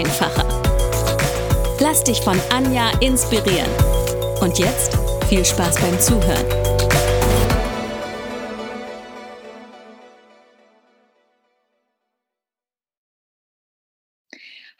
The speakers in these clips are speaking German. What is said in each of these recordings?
einfacher. Lass dich von Anja inspirieren. Und jetzt viel Spaß beim Zuhören.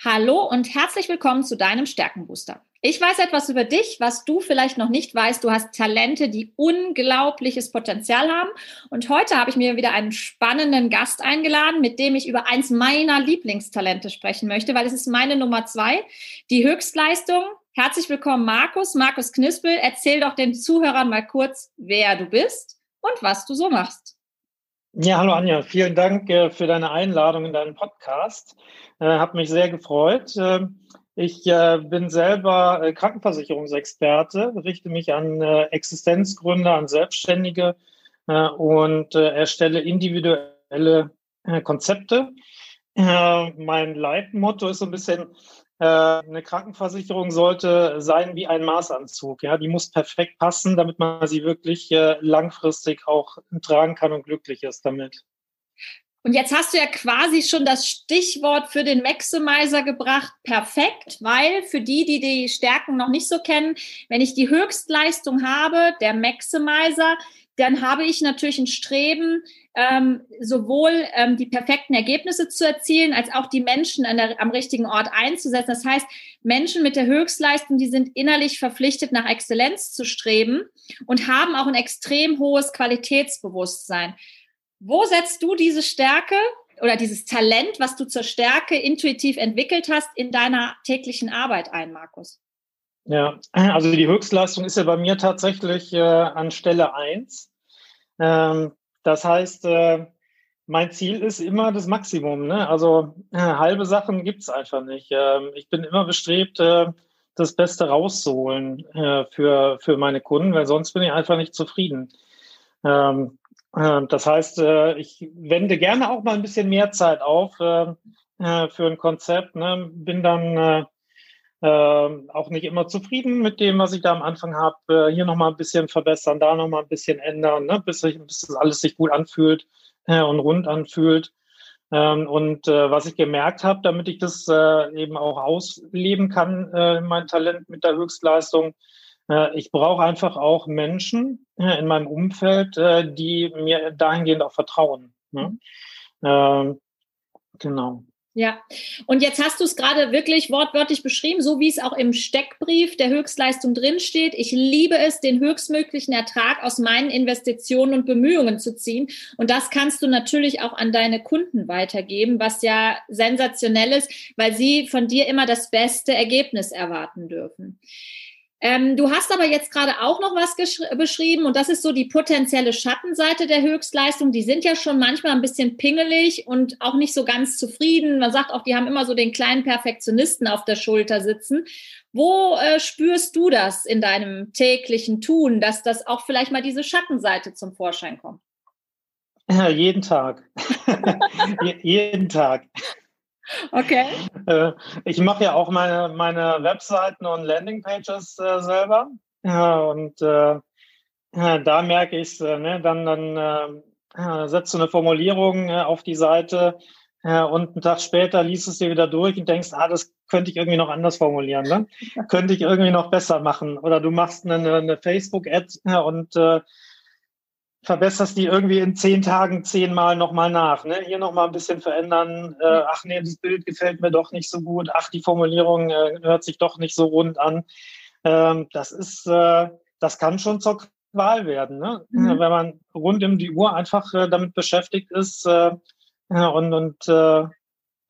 Hallo und herzlich willkommen zu deinem Stärkenbooster. Ich weiß etwas über dich, was du vielleicht noch nicht weißt. Du hast Talente, die unglaubliches Potenzial haben. Und heute habe ich mir wieder einen spannenden Gast eingeladen, mit dem ich über eins meiner Lieblingstalente sprechen möchte, weil es ist meine Nummer zwei, die Höchstleistung. Herzlich willkommen, Markus. Markus Knispel, erzähl doch den Zuhörern mal kurz, wer du bist und was du so machst. Ja, hallo Anja, vielen Dank äh, für deine Einladung in deinen Podcast. Äh, Hat mich sehr gefreut. Ich äh, bin selber äh, Krankenversicherungsexperte, richte mich an äh, Existenzgründer, an Selbstständige äh, und äh, erstelle individuelle äh, Konzepte. Mein Leitmotto ist so ein bisschen, eine Krankenversicherung sollte sein wie ein Maßanzug. Ja, die muss perfekt passen, damit man sie wirklich langfristig auch tragen kann und glücklich ist damit. Und jetzt hast du ja quasi schon das Stichwort für den Maximizer gebracht. Perfekt, weil für die, die die Stärken noch nicht so kennen, wenn ich die Höchstleistung habe, der Maximizer, dann habe ich natürlich ein Streben, ähm, sowohl ähm, die perfekten Ergebnisse zu erzielen, als auch die Menschen der, am richtigen Ort einzusetzen. Das heißt, Menschen mit der Höchstleistung, die sind innerlich verpflichtet, nach Exzellenz zu streben und haben auch ein extrem hohes Qualitätsbewusstsein. Wo setzt du diese Stärke oder dieses Talent, was du zur Stärke intuitiv entwickelt hast, in deiner täglichen Arbeit ein, Markus? Ja, also die Höchstleistung ist ja bei mir tatsächlich äh, an Stelle eins. Ähm, das heißt, äh, mein Ziel ist immer das Maximum. Ne? Also äh, halbe Sachen gibt's einfach nicht. Ähm, ich bin immer bestrebt, äh, das Beste rauszuholen äh, für, für meine Kunden, weil sonst bin ich einfach nicht zufrieden. Ähm, äh, das heißt, äh, ich wende gerne auch mal ein bisschen mehr Zeit auf äh, für ein Konzept. Ne? Bin dann auch nicht immer zufrieden mit dem, was ich da am Anfang habe. Hier nochmal ein bisschen verbessern, da nochmal ein bisschen ändern, ne? bis, ich, bis das alles sich gut anfühlt und rund anfühlt. Ähm, und was ich gemerkt habe, damit ich das eben auch ausleben kann, mein Talent mit der Höchstleistung, äh, ich brauche einfach auch Menschen äh, in meinem Umfeld, äh, die mir dahingehend auch vertrauen. Ne? Ähm, genau. Ja, und jetzt hast du es gerade wirklich wortwörtlich beschrieben, so wie es auch im Steckbrief der Höchstleistung drinsteht. Ich liebe es, den höchstmöglichen Ertrag aus meinen Investitionen und Bemühungen zu ziehen. Und das kannst du natürlich auch an deine Kunden weitergeben, was ja sensationell ist, weil sie von dir immer das beste Ergebnis erwarten dürfen. Ähm, du hast aber jetzt gerade auch noch was beschrieben und das ist so die potenzielle Schattenseite der Höchstleistung. Die sind ja schon manchmal ein bisschen pingelig und auch nicht so ganz zufrieden. Man sagt auch, die haben immer so den kleinen Perfektionisten auf der Schulter sitzen. Wo äh, spürst du das in deinem täglichen Tun, dass das auch vielleicht mal diese Schattenseite zum Vorschein kommt? Ja, jeden Tag. jeden Tag. Okay. Äh, ich mache ja auch meine, meine Webseiten und Landingpages äh, selber. und äh, da merke ich es, ne, dann, dann äh, setzt du eine Formulierung auf die Seite und einen Tag später liest es dir wieder durch und denkst, ah, das könnte ich irgendwie noch anders formulieren, ne? könnte ich irgendwie noch besser machen. Oder du machst eine, eine Facebook-Ad und äh, verbesserst die irgendwie in zehn Tagen zehnmal nochmal nach. Ne? Hier nochmal ein bisschen verändern. Äh, ach nee, das Bild gefällt mir doch nicht so gut. Ach, die Formulierung äh, hört sich doch nicht so rund an. Ähm, das ist, äh, das kann schon zur Qual werden, ne? Mhm. wenn man rund um die Uhr einfach äh, damit beschäftigt ist äh, und, und äh,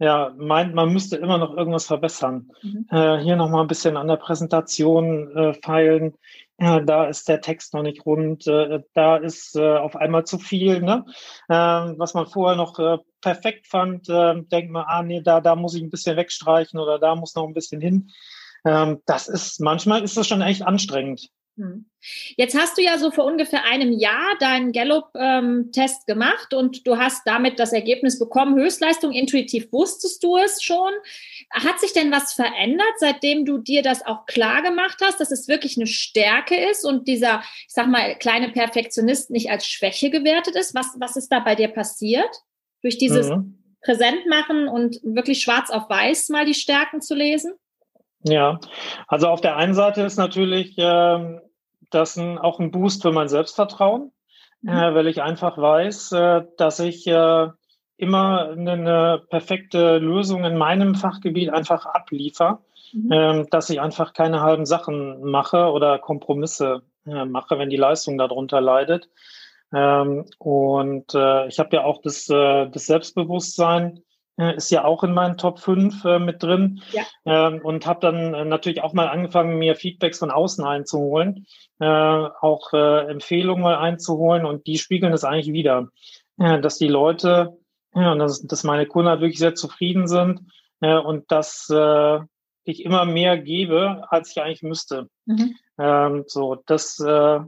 ja, meint, man müsste immer noch irgendwas verbessern. Mhm. Äh, hier nochmal ein bisschen an der Präsentation feilen. Da ist der Text noch nicht rund, äh, da ist äh, auf einmal zu viel, ne? Ähm, was man vorher noch äh, perfekt fand, äh, denkt man, ah nee, da, da muss ich ein bisschen wegstreichen oder da muss noch ein bisschen hin. Ähm, das ist, manchmal ist das schon echt anstrengend. Hm. Jetzt hast du ja so vor ungefähr einem Jahr deinen Gallup-Test ähm, gemacht und du hast damit das Ergebnis bekommen, Höchstleistung, intuitiv wusstest du es schon. Hat sich denn was verändert, seitdem du dir das auch klar gemacht hast, dass es wirklich eine Stärke ist und dieser, ich sag mal, kleine Perfektionist nicht als Schwäche gewertet ist? Was, was ist da bei dir passiert? Durch dieses mhm. Präsent machen und wirklich schwarz auf weiß mal die Stärken zu lesen? Ja, also auf der einen Seite ist natürlich ähm, das ein, auch ein Boost für mein Selbstvertrauen, mhm. äh, weil ich einfach weiß, äh, dass ich äh, immer eine, eine, perfekte Lösung in meinem Fachgebiet einfach abliefer, mhm. ähm, dass ich einfach keine halben Sachen mache oder Kompromisse äh, mache, wenn die Leistung darunter leidet. Ähm, und äh, ich habe ja auch das, äh, das Selbstbewusstsein, ist ja auch in meinen Top 5 äh, mit drin. Ja. Ähm, und habe dann äh, natürlich auch mal angefangen, mir Feedbacks von außen einzuholen, äh, auch äh, Empfehlungen mal einzuholen und die spiegeln das eigentlich wieder, äh, dass die Leute, ja, und dass, dass meine Kunden halt wirklich sehr zufrieden sind äh, und dass äh, ich immer mehr gebe, als ich eigentlich müsste. Mhm. Ähm, so, das äh,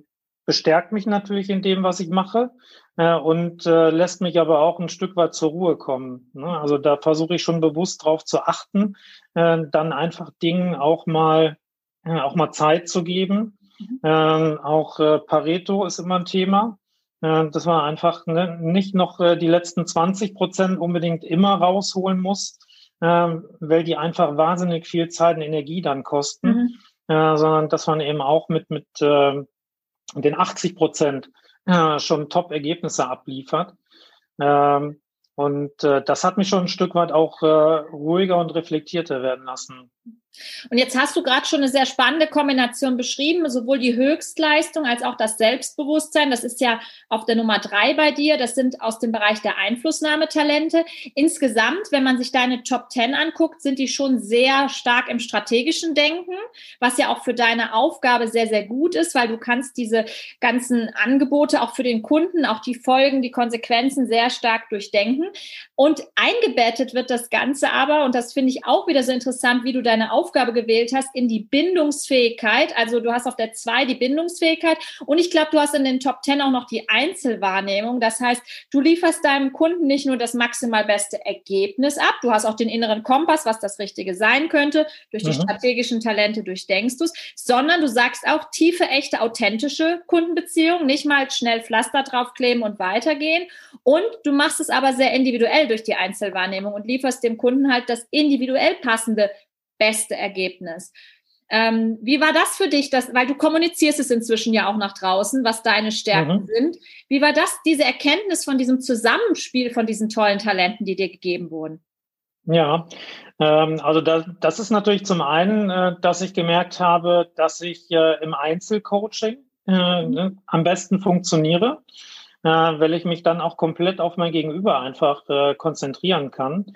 bestärkt mich natürlich in dem, was ich mache äh, und äh, lässt mich aber auch ein Stück weit zur Ruhe kommen. Ne? Also da versuche ich schon bewusst drauf zu achten, äh, dann einfach Dingen auch mal äh, auch mal Zeit zu geben. Mhm. Ähm, auch äh, Pareto ist immer ein Thema. Äh, dass man einfach ne, nicht noch äh, die letzten 20 Prozent unbedingt immer rausholen muss, äh, weil die einfach wahnsinnig viel Zeit und Energie dann kosten, mhm. sondern dass man eben auch mit, mit äh, den 80 Prozent äh, schon Top-Ergebnisse abliefert. Ähm, und äh, das hat mich schon ein Stück weit auch äh, ruhiger und reflektierter werden lassen. Und jetzt hast du gerade schon eine sehr spannende Kombination beschrieben, sowohl die Höchstleistung als auch das Selbstbewusstsein. Das ist ja auf der Nummer drei bei dir. Das sind aus dem Bereich der Einflussnahmetalente. Insgesamt, wenn man sich deine Top Ten anguckt, sind die schon sehr stark im strategischen Denken, was ja auch für deine Aufgabe sehr, sehr gut ist, weil du kannst diese ganzen Angebote auch für den Kunden, auch die Folgen, die Konsequenzen sehr stark durchdenken. Und eingebettet wird das Ganze aber, und das finde ich auch wieder so interessant, wie du deine Aufgabe Aufgabe gewählt hast, in die Bindungsfähigkeit. Also du hast auf der 2 die Bindungsfähigkeit und ich glaube, du hast in den Top 10 auch noch die Einzelwahrnehmung. Das heißt, du lieferst deinem Kunden nicht nur das maximal beste Ergebnis ab, du hast auch den inneren Kompass, was das Richtige sein könnte. Durch die mhm. strategischen Talente durchdenkst du es, sondern du sagst auch tiefe, echte, authentische Kundenbeziehungen, nicht mal schnell Pflaster draufkleben und weitergehen. Und du machst es aber sehr individuell durch die Einzelwahrnehmung und lieferst dem Kunden halt das individuell passende beste Ergebnis. Ähm, wie war das für dich, das, weil du kommunizierst es inzwischen ja auch nach draußen, was deine Stärken mhm. sind. Wie war das, diese Erkenntnis von diesem Zusammenspiel von diesen tollen Talenten, die dir gegeben wurden? Ja, ähm, also das, das ist natürlich zum einen, äh, dass ich gemerkt habe, dass ich äh, im Einzelcoaching äh, mhm. ne, am besten funktioniere, äh, weil ich mich dann auch komplett auf mein Gegenüber einfach äh, konzentrieren kann.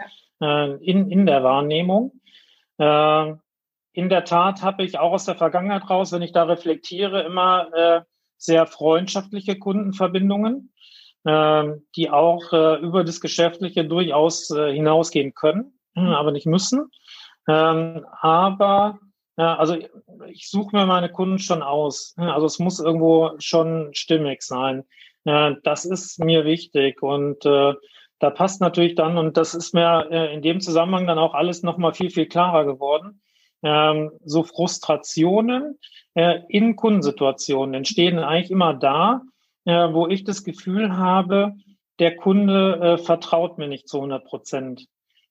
Äh, in, in der Wahrnehmung. Äh, in der Tat habe ich auch aus der Vergangenheit raus, wenn ich da reflektiere, immer äh, sehr freundschaftliche Kundenverbindungen, äh, die auch äh, über das Geschäftliche durchaus äh, hinausgehen können, mhm. aber nicht müssen. Ähm, aber äh, also ich suche mir meine Kunden schon aus. Also es muss irgendwo schon stimmig sein. Das ist mir wichtig und da passt natürlich dann, und das ist mir äh, in dem Zusammenhang dann auch alles nochmal viel, viel klarer geworden, ähm, so Frustrationen äh, in Kundensituationen entstehen eigentlich immer da, äh, wo ich das Gefühl habe, der Kunde vertraut mir nicht zu 100 Prozent.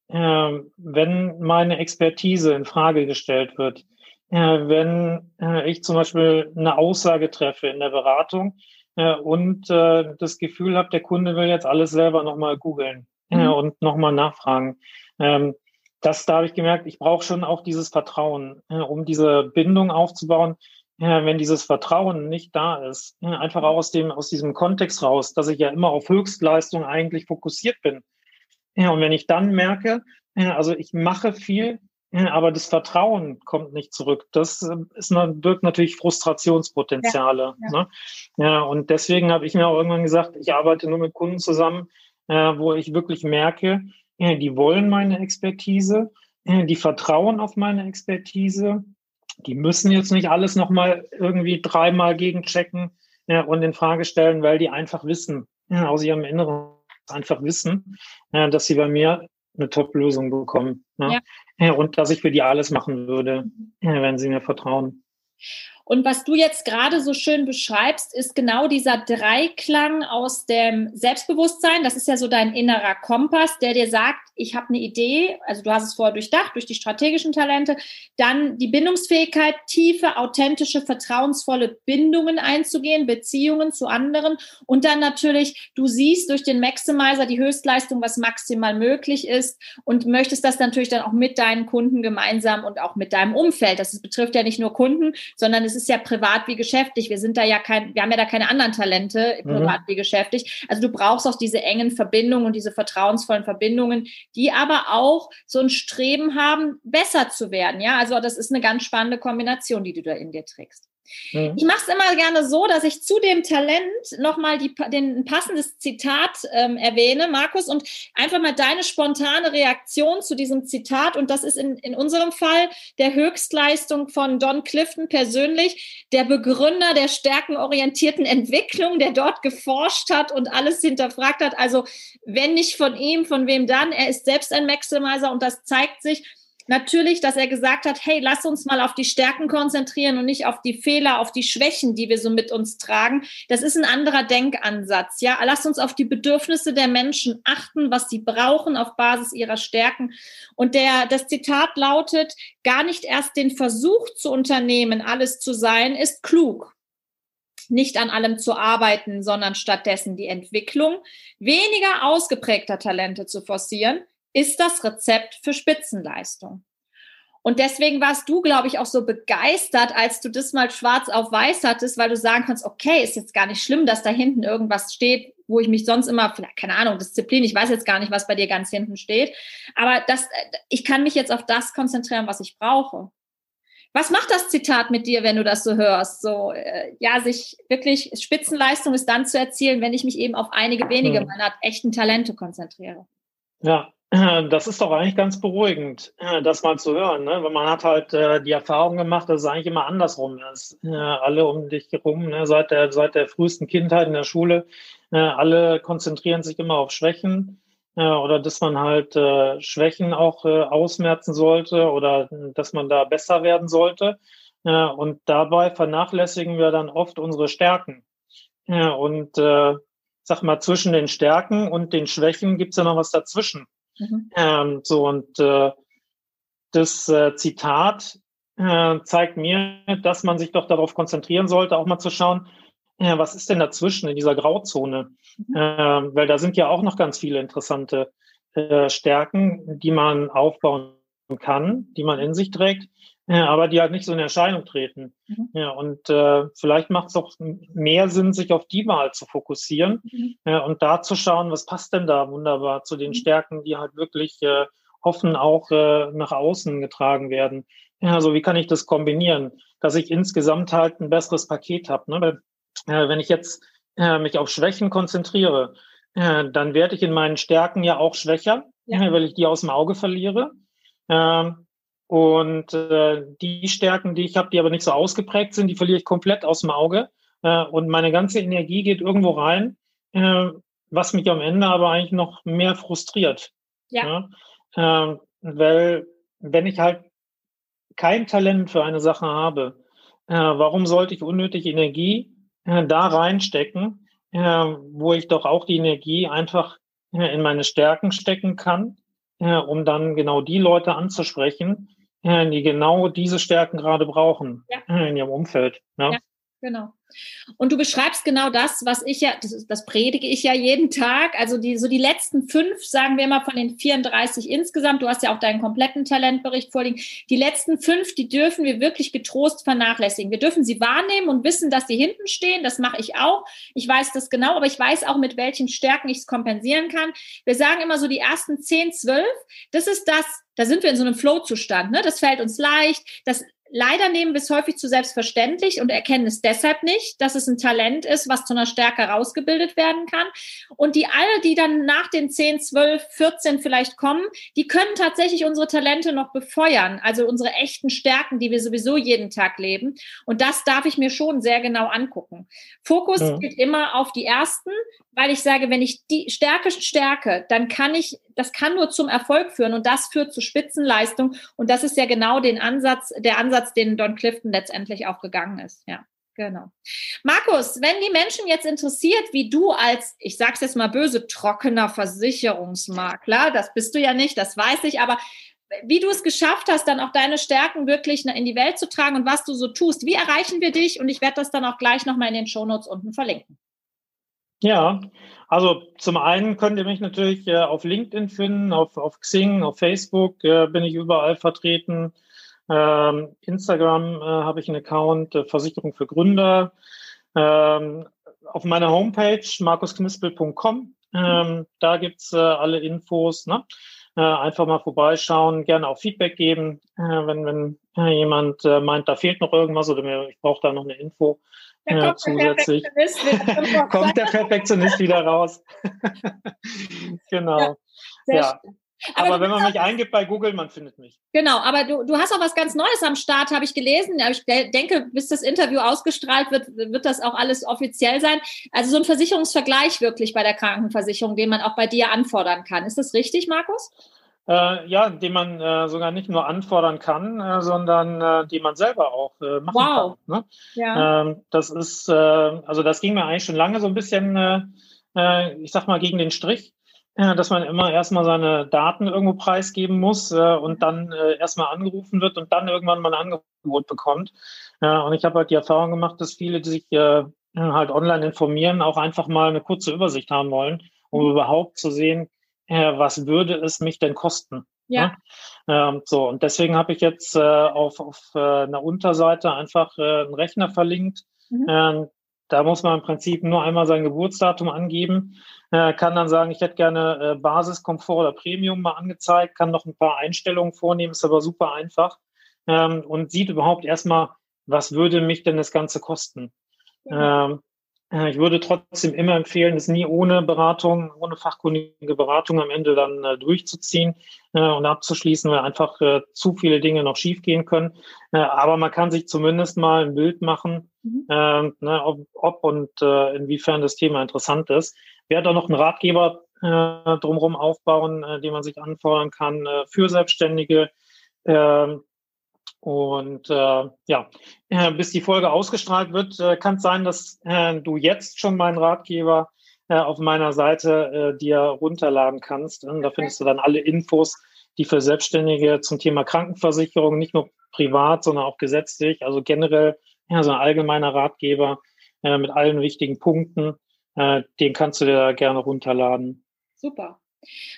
Ähm, wenn meine Expertise in Frage gestellt wird, wenn ich zum Beispiel eine Aussage treffe in der Beratung, äh, und äh, das Gefühl habe, der Kunde will jetzt alles selber nochmal googeln äh, mhm. und nochmal nachfragen. Ähm, das da habe ich gemerkt, ich brauche schon auch dieses Vertrauen, äh, um diese Bindung aufzubauen. Ja, wenn dieses Vertrauen nicht da ist, ja, einfach auch aus dem, aus diesem Kontext raus, dass ich ja immer auf Höchstleistung eigentlich fokussiert bin. Ja, und wenn ich dann merke, ja, also ich mache viel, ja, aber das Vertrauen kommt nicht zurück. Das äh, ist, birgt natürlich Frustrationspotenziale. Ja, ne? ja und deswegen habe ich mir auch irgendwann gesagt, ich arbeite nur mit Kunden zusammen, äh, wo ich wirklich merke, ja, die wollen meine Expertise, äh, die vertrauen auf meine Expertise, die müssen jetzt nicht alles nochmal irgendwie dreimal gegenchecken ja, und in Frage stellen, weil die einfach wissen, ja, aus ihrem Inneren einfach wissen, ja, dass sie bei mir eine Top-Lösung bekommen. Ne? Ja. Und dass ich für die alles machen würde, wenn sie mir vertrauen. Und was du jetzt gerade so schön beschreibst, ist genau dieser Dreiklang aus dem Selbstbewusstsein. Das ist ja so dein innerer Kompass, der dir sagt, ich habe eine Idee, also du hast es vorher durchdacht, durch die strategischen Talente, dann die Bindungsfähigkeit, tiefe, authentische, vertrauensvolle Bindungen einzugehen, Beziehungen zu anderen und dann natürlich, du siehst durch den Maximizer die Höchstleistung, was maximal möglich ist und möchtest das natürlich dann auch mit deinen Kunden gemeinsam und auch mit deinem Umfeld. Das betrifft ja nicht nur Kunden, sondern es ist ja privat wie geschäftlich. Wir sind da ja kein, wir haben ja da keine anderen Talente, mhm. privat mhm. wie geschäftlich. Also du brauchst auch diese engen Verbindungen und diese vertrauensvollen Verbindungen, die aber auch so ein Streben haben, besser zu werden. Ja, also das ist eine ganz spannende Kombination, die du da in dir trägst. Mhm. Ich mache es immer gerne so, dass ich zu dem Talent nochmal ein passendes Zitat ähm, erwähne, Markus, und einfach mal deine spontane Reaktion zu diesem Zitat. Und das ist in, in unserem Fall der Höchstleistung von Don Clifton persönlich, der Begründer der stärkenorientierten Entwicklung, der dort geforscht hat und alles hinterfragt hat. Also wenn nicht von ihm, von wem dann? Er ist selbst ein Maximizer und das zeigt sich natürlich, dass er gesagt hat, hey, lass uns mal auf die Stärken konzentrieren und nicht auf die Fehler, auf die Schwächen, die wir so mit uns tragen. Das ist ein anderer Denkansatz, ja. Lass uns auf die Bedürfnisse der Menschen achten, was sie brauchen auf Basis ihrer Stärken. Und der, das Zitat lautet, gar nicht erst den Versuch zu unternehmen, alles zu sein, ist klug nicht an allem zu arbeiten, sondern stattdessen die Entwicklung weniger ausgeprägter Talente zu forcieren, ist das Rezept für Spitzenleistung. Und deswegen warst du, glaube ich, auch so begeistert, als du das mal schwarz auf weiß hattest, weil du sagen kannst, okay, ist jetzt gar nicht schlimm, dass da hinten irgendwas steht, wo ich mich sonst immer, vielleicht, keine Ahnung, Disziplin, ich weiß jetzt gar nicht, was bei dir ganz hinten steht, aber das, ich kann mich jetzt auf das konzentrieren, was ich brauche. Was macht das Zitat mit dir, wenn du das so hörst? So, äh, ja, sich wirklich, Spitzenleistung ist dann zu erzielen, wenn ich mich eben auf einige wenige hm. meiner echten Talente konzentriere. Ja, das ist doch eigentlich ganz beruhigend, äh, das mal zu hören, ne? weil man hat halt äh, die Erfahrung gemacht, dass es eigentlich immer andersrum ist. Äh, alle um dich herum, ne? seit, der, seit der frühesten Kindheit in der Schule, äh, alle konzentrieren sich immer auf Schwächen äh, oder dass man halt äh, Schwächen auch äh, ausmerzen sollte oder dass man da besser werden sollte. Äh, und dabei vernachlässigen wir dann oft unsere Stärken. Und äh, sag mal, zwischen den Stärken und den Schwächen gibt's ja noch was dazwischen. Mhm. Ähm, so und äh, das äh, Zitat äh, zeigt mir, dass man sich doch darauf konzentrieren sollte, auch mal zu schauen, äh, was ist denn dazwischen in dieser Grauzone? Mhm. Äh, weil da sind ja auch noch ganz viele interessante äh, Stärken, die man aufbauen kann, die man in sich trägt, ja, aber die halt nicht so in Erscheinung treten. Mhm. Ja, und äh, vielleicht macht es auch mehr Sinn, sich auf die mal zu fokussieren mhm. ja, und da zu schauen, was passt denn da wunderbar zu den mhm. Stärken, die halt wirklich äh, hoffen, auch äh, nach außen getragen werden. Ja, also wie kann ich das kombinieren, dass ich insgesamt halt ein besseres Paket habe. Ne? Weil, äh, wenn ich jetzt äh, mich auf Schwächen konzentriere, äh, dann werde ich in meinen Stärken ja auch schwächer, ja. weil ich die aus dem Auge verliere. Ähm, und äh, die Stärken, die ich habe, die aber nicht so ausgeprägt sind, die verliere ich komplett aus dem Auge. Äh, und meine ganze Energie geht irgendwo rein, äh, was mich am Ende aber eigentlich noch mehr frustriert. Ja. ja? Äh, weil wenn ich halt kein Talent für eine Sache habe, äh, warum sollte ich unnötig Energie äh, da reinstecken, äh, wo ich doch auch die Energie einfach äh, in meine Stärken stecken kann, äh, um dann genau die Leute anzusprechen, die genau diese Stärken gerade brauchen ja. in ihrem Umfeld. Ja. ja. Genau. Und du beschreibst genau das, was ich ja, das, das, predige ich ja jeden Tag. Also die, so die letzten fünf, sagen wir mal von den 34 insgesamt, du hast ja auch deinen kompletten Talentbericht vorliegen. Die letzten fünf, die dürfen wir wirklich getrost vernachlässigen. Wir dürfen sie wahrnehmen und wissen, dass sie hinten stehen. Das mache ich auch. Ich weiß das genau, aber ich weiß auch, mit welchen Stärken ich es kompensieren kann. Wir sagen immer so die ersten 10, 12, das ist das, da sind wir in so einem Flow-Zustand. Ne? Das fällt uns leicht. Das Leider nehmen wir es häufig zu selbstverständlich und erkennen es deshalb nicht, dass es ein Talent ist, was zu einer Stärke rausgebildet werden kann. Und die alle, die dann nach den 10, 12, 14 vielleicht kommen, die können tatsächlich unsere Talente noch befeuern, also unsere echten Stärken, die wir sowieso jeden Tag leben. Und das darf ich mir schon sehr genau angucken. Fokus ja. geht immer auf die ersten, weil ich sage, wenn ich die Stärke stärke, dann kann ich, das kann nur zum Erfolg führen und das führt zu Spitzenleistung. Und das ist ja genau den Ansatz, der Ansatz, den Don Clifton letztendlich auch gegangen ist. Ja. Genau. Markus, wenn die Menschen jetzt interessiert, wie du als, ich sag's jetzt mal böse, trockener Versicherungsmakler, das bist du ja nicht, das weiß ich, aber wie du es geschafft hast, dann auch deine Stärken wirklich in die Welt zu tragen und was du so tust, wie erreichen wir dich? Und ich werde das dann auch gleich nochmal in den Shownotes unten verlinken. Ja, also zum einen könnt ihr mich natürlich äh, auf LinkedIn finden, auf, auf Xing, auf Facebook äh, bin ich überall vertreten. Ähm, Instagram äh, habe ich einen Account, äh, Versicherung für Gründer. Ähm, auf meiner Homepage markusknispel.com, ähm, da gibt's äh, alle Infos. Ne? Äh, einfach mal vorbeischauen, gerne auch Feedback geben, wenn, wenn jemand meint, da fehlt noch irgendwas oder mir, ich brauche da noch eine Info. Da ja, zusätzlich kommt der Perfektionist wieder raus. genau. Ja, ja. Aber, aber wenn man mich eingibt bei Google, man findet mich. Genau, aber du, du hast auch was ganz Neues am Start, habe ich gelesen. Ich denke, bis das Interview ausgestrahlt wird, wird das auch alles offiziell sein. Also so ein Versicherungsvergleich wirklich bei der Krankenversicherung, den man auch bei dir anfordern kann. Ist das richtig, Markus? Äh, ja, den man äh, sogar nicht nur anfordern kann, äh, sondern äh, die man selber auch äh, machen wow. kann. Ne? Ja. Ähm, das ist, äh, also das ging mir eigentlich schon lange so ein bisschen, ich sag mal, gegen den Strich, dass man immer erstmal seine Daten irgendwo preisgeben muss und dann erstmal angerufen wird und dann irgendwann mal ein Angebot bekommt. Und ich habe halt die Erfahrung gemacht, dass viele, die sich halt online informieren, auch einfach mal eine kurze Übersicht haben wollen, um mhm. überhaupt zu sehen, äh, was würde es mich denn kosten? Ja. ja? Ähm, so, und deswegen habe ich jetzt äh, auf, auf äh, einer Unterseite einfach äh, einen Rechner verlinkt. Mhm. Ähm, da muss man im Prinzip nur einmal sein Geburtsdatum angeben, äh, kann dann sagen, ich hätte gerne äh, Basis, Komfort oder Premium mal angezeigt, kann noch ein paar Einstellungen vornehmen, ist aber super einfach ähm, und sieht überhaupt erstmal, was würde mich denn das Ganze kosten. Mhm. Ähm, äh, ich würde trotzdem immer empfehlen, es nie ohne Beratung, ohne fachkundige Beratung am Ende dann äh, durchzuziehen äh, und abzuschließen, weil einfach zu viele Dinge noch schiefgehen können. Aber man kann sich zumindest mal ein Bild machen, mhm. Ähm, ne, ob, und inwiefern das Thema interessant ist. Werde auch noch einen Ratgeber drumherum aufbauen, den man sich anfordern kann für Selbstständige. Und äh, ja, äh, bis die Folge ausgestrahlt wird, äh, kann es sein, dass äh, du jetzt schon meinen Ratgeber äh, auf meiner Seite äh, dir runterladen kannst. Und da findest du dann alle Infos, die für Selbstständige zum Thema Krankenversicherung, nicht nur privat, sondern auch gesetzlich, also generell ja, so ein allgemeiner Ratgeber äh, mit allen wichtigen Punkten, äh, den kannst du dir gerne runterladen. Super.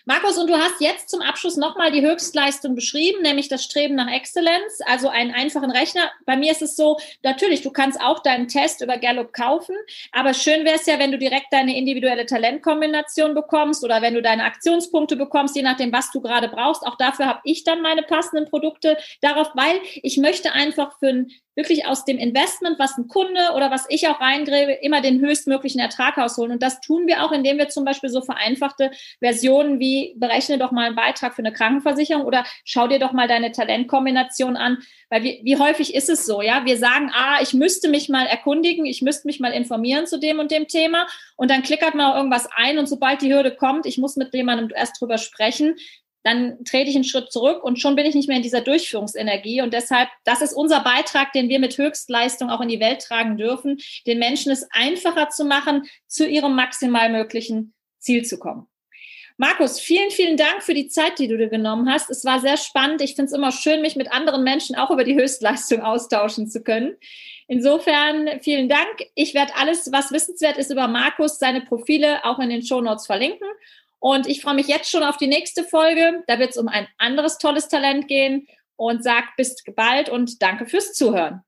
Markus, und du hast jetzt zum Abschluss nochmal die Höchstleistung beschrieben, nämlich das Streben nach Exzellenz, also einen einfachen Rechner. Bei mir ist es so, natürlich, du kannst auch deinen Test über Gallup kaufen, aber schön wäre es ja, wenn du direkt deine individuelle Talentkombination bekommst oder wenn du deine Aktionspunkte bekommst, je nachdem, was du gerade brauchst. Auch dafür habe ich dann meine passenden Produkte darauf, weil ich möchte einfach für ein wirklich aus dem Investment, was ein Kunde oder was ich auch reingräbe, immer den höchstmöglichen Ertrag rausholen. Und das tun wir auch, indem wir zum Beispiel so vereinfachte Versionen wie berechne doch mal einen Beitrag für eine Krankenversicherung oder schau dir doch mal deine Talentkombination an. Weil wie, wie häufig ist es so, ja? Wir sagen, ah, ich müsste mich mal erkundigen, ich müsste mich mal informieren zu dem und dem Thema. Und dann klickert man irgendwas ein und sobald die Hürde kommt, ich muss mit jemandem erst drüber sprechen, dann trete ich einen Schritt zurück und schon bin ich nicht mehr in dieser Durchführungsenergie. Und deshalb, das ist unser Beitrag, den wir mit Höchstleistung auch in die Welt tragen dürfen, den Menschen es einfacher zu machen, zu ihrem maximal möglichen Ziel zu kommen. Markus, vielen, vielen Dank für die Zeit, die du dir genommen hast. Es war sehr spannend. Ich finde es immer schön, mich mit anderen Menschen auch über die Höchstleistung austauschen zu können. Insofern vielen Dank. Ich werde alles, was wissenswert ist über Markus, seine Profile auch in den Show Notes verlinken. Und ich freue mich jetzt schon auf die nächste Folge. Da wird es um ein anderes tolles Talent gehen und sag bis bald und danke fürs Zuhören.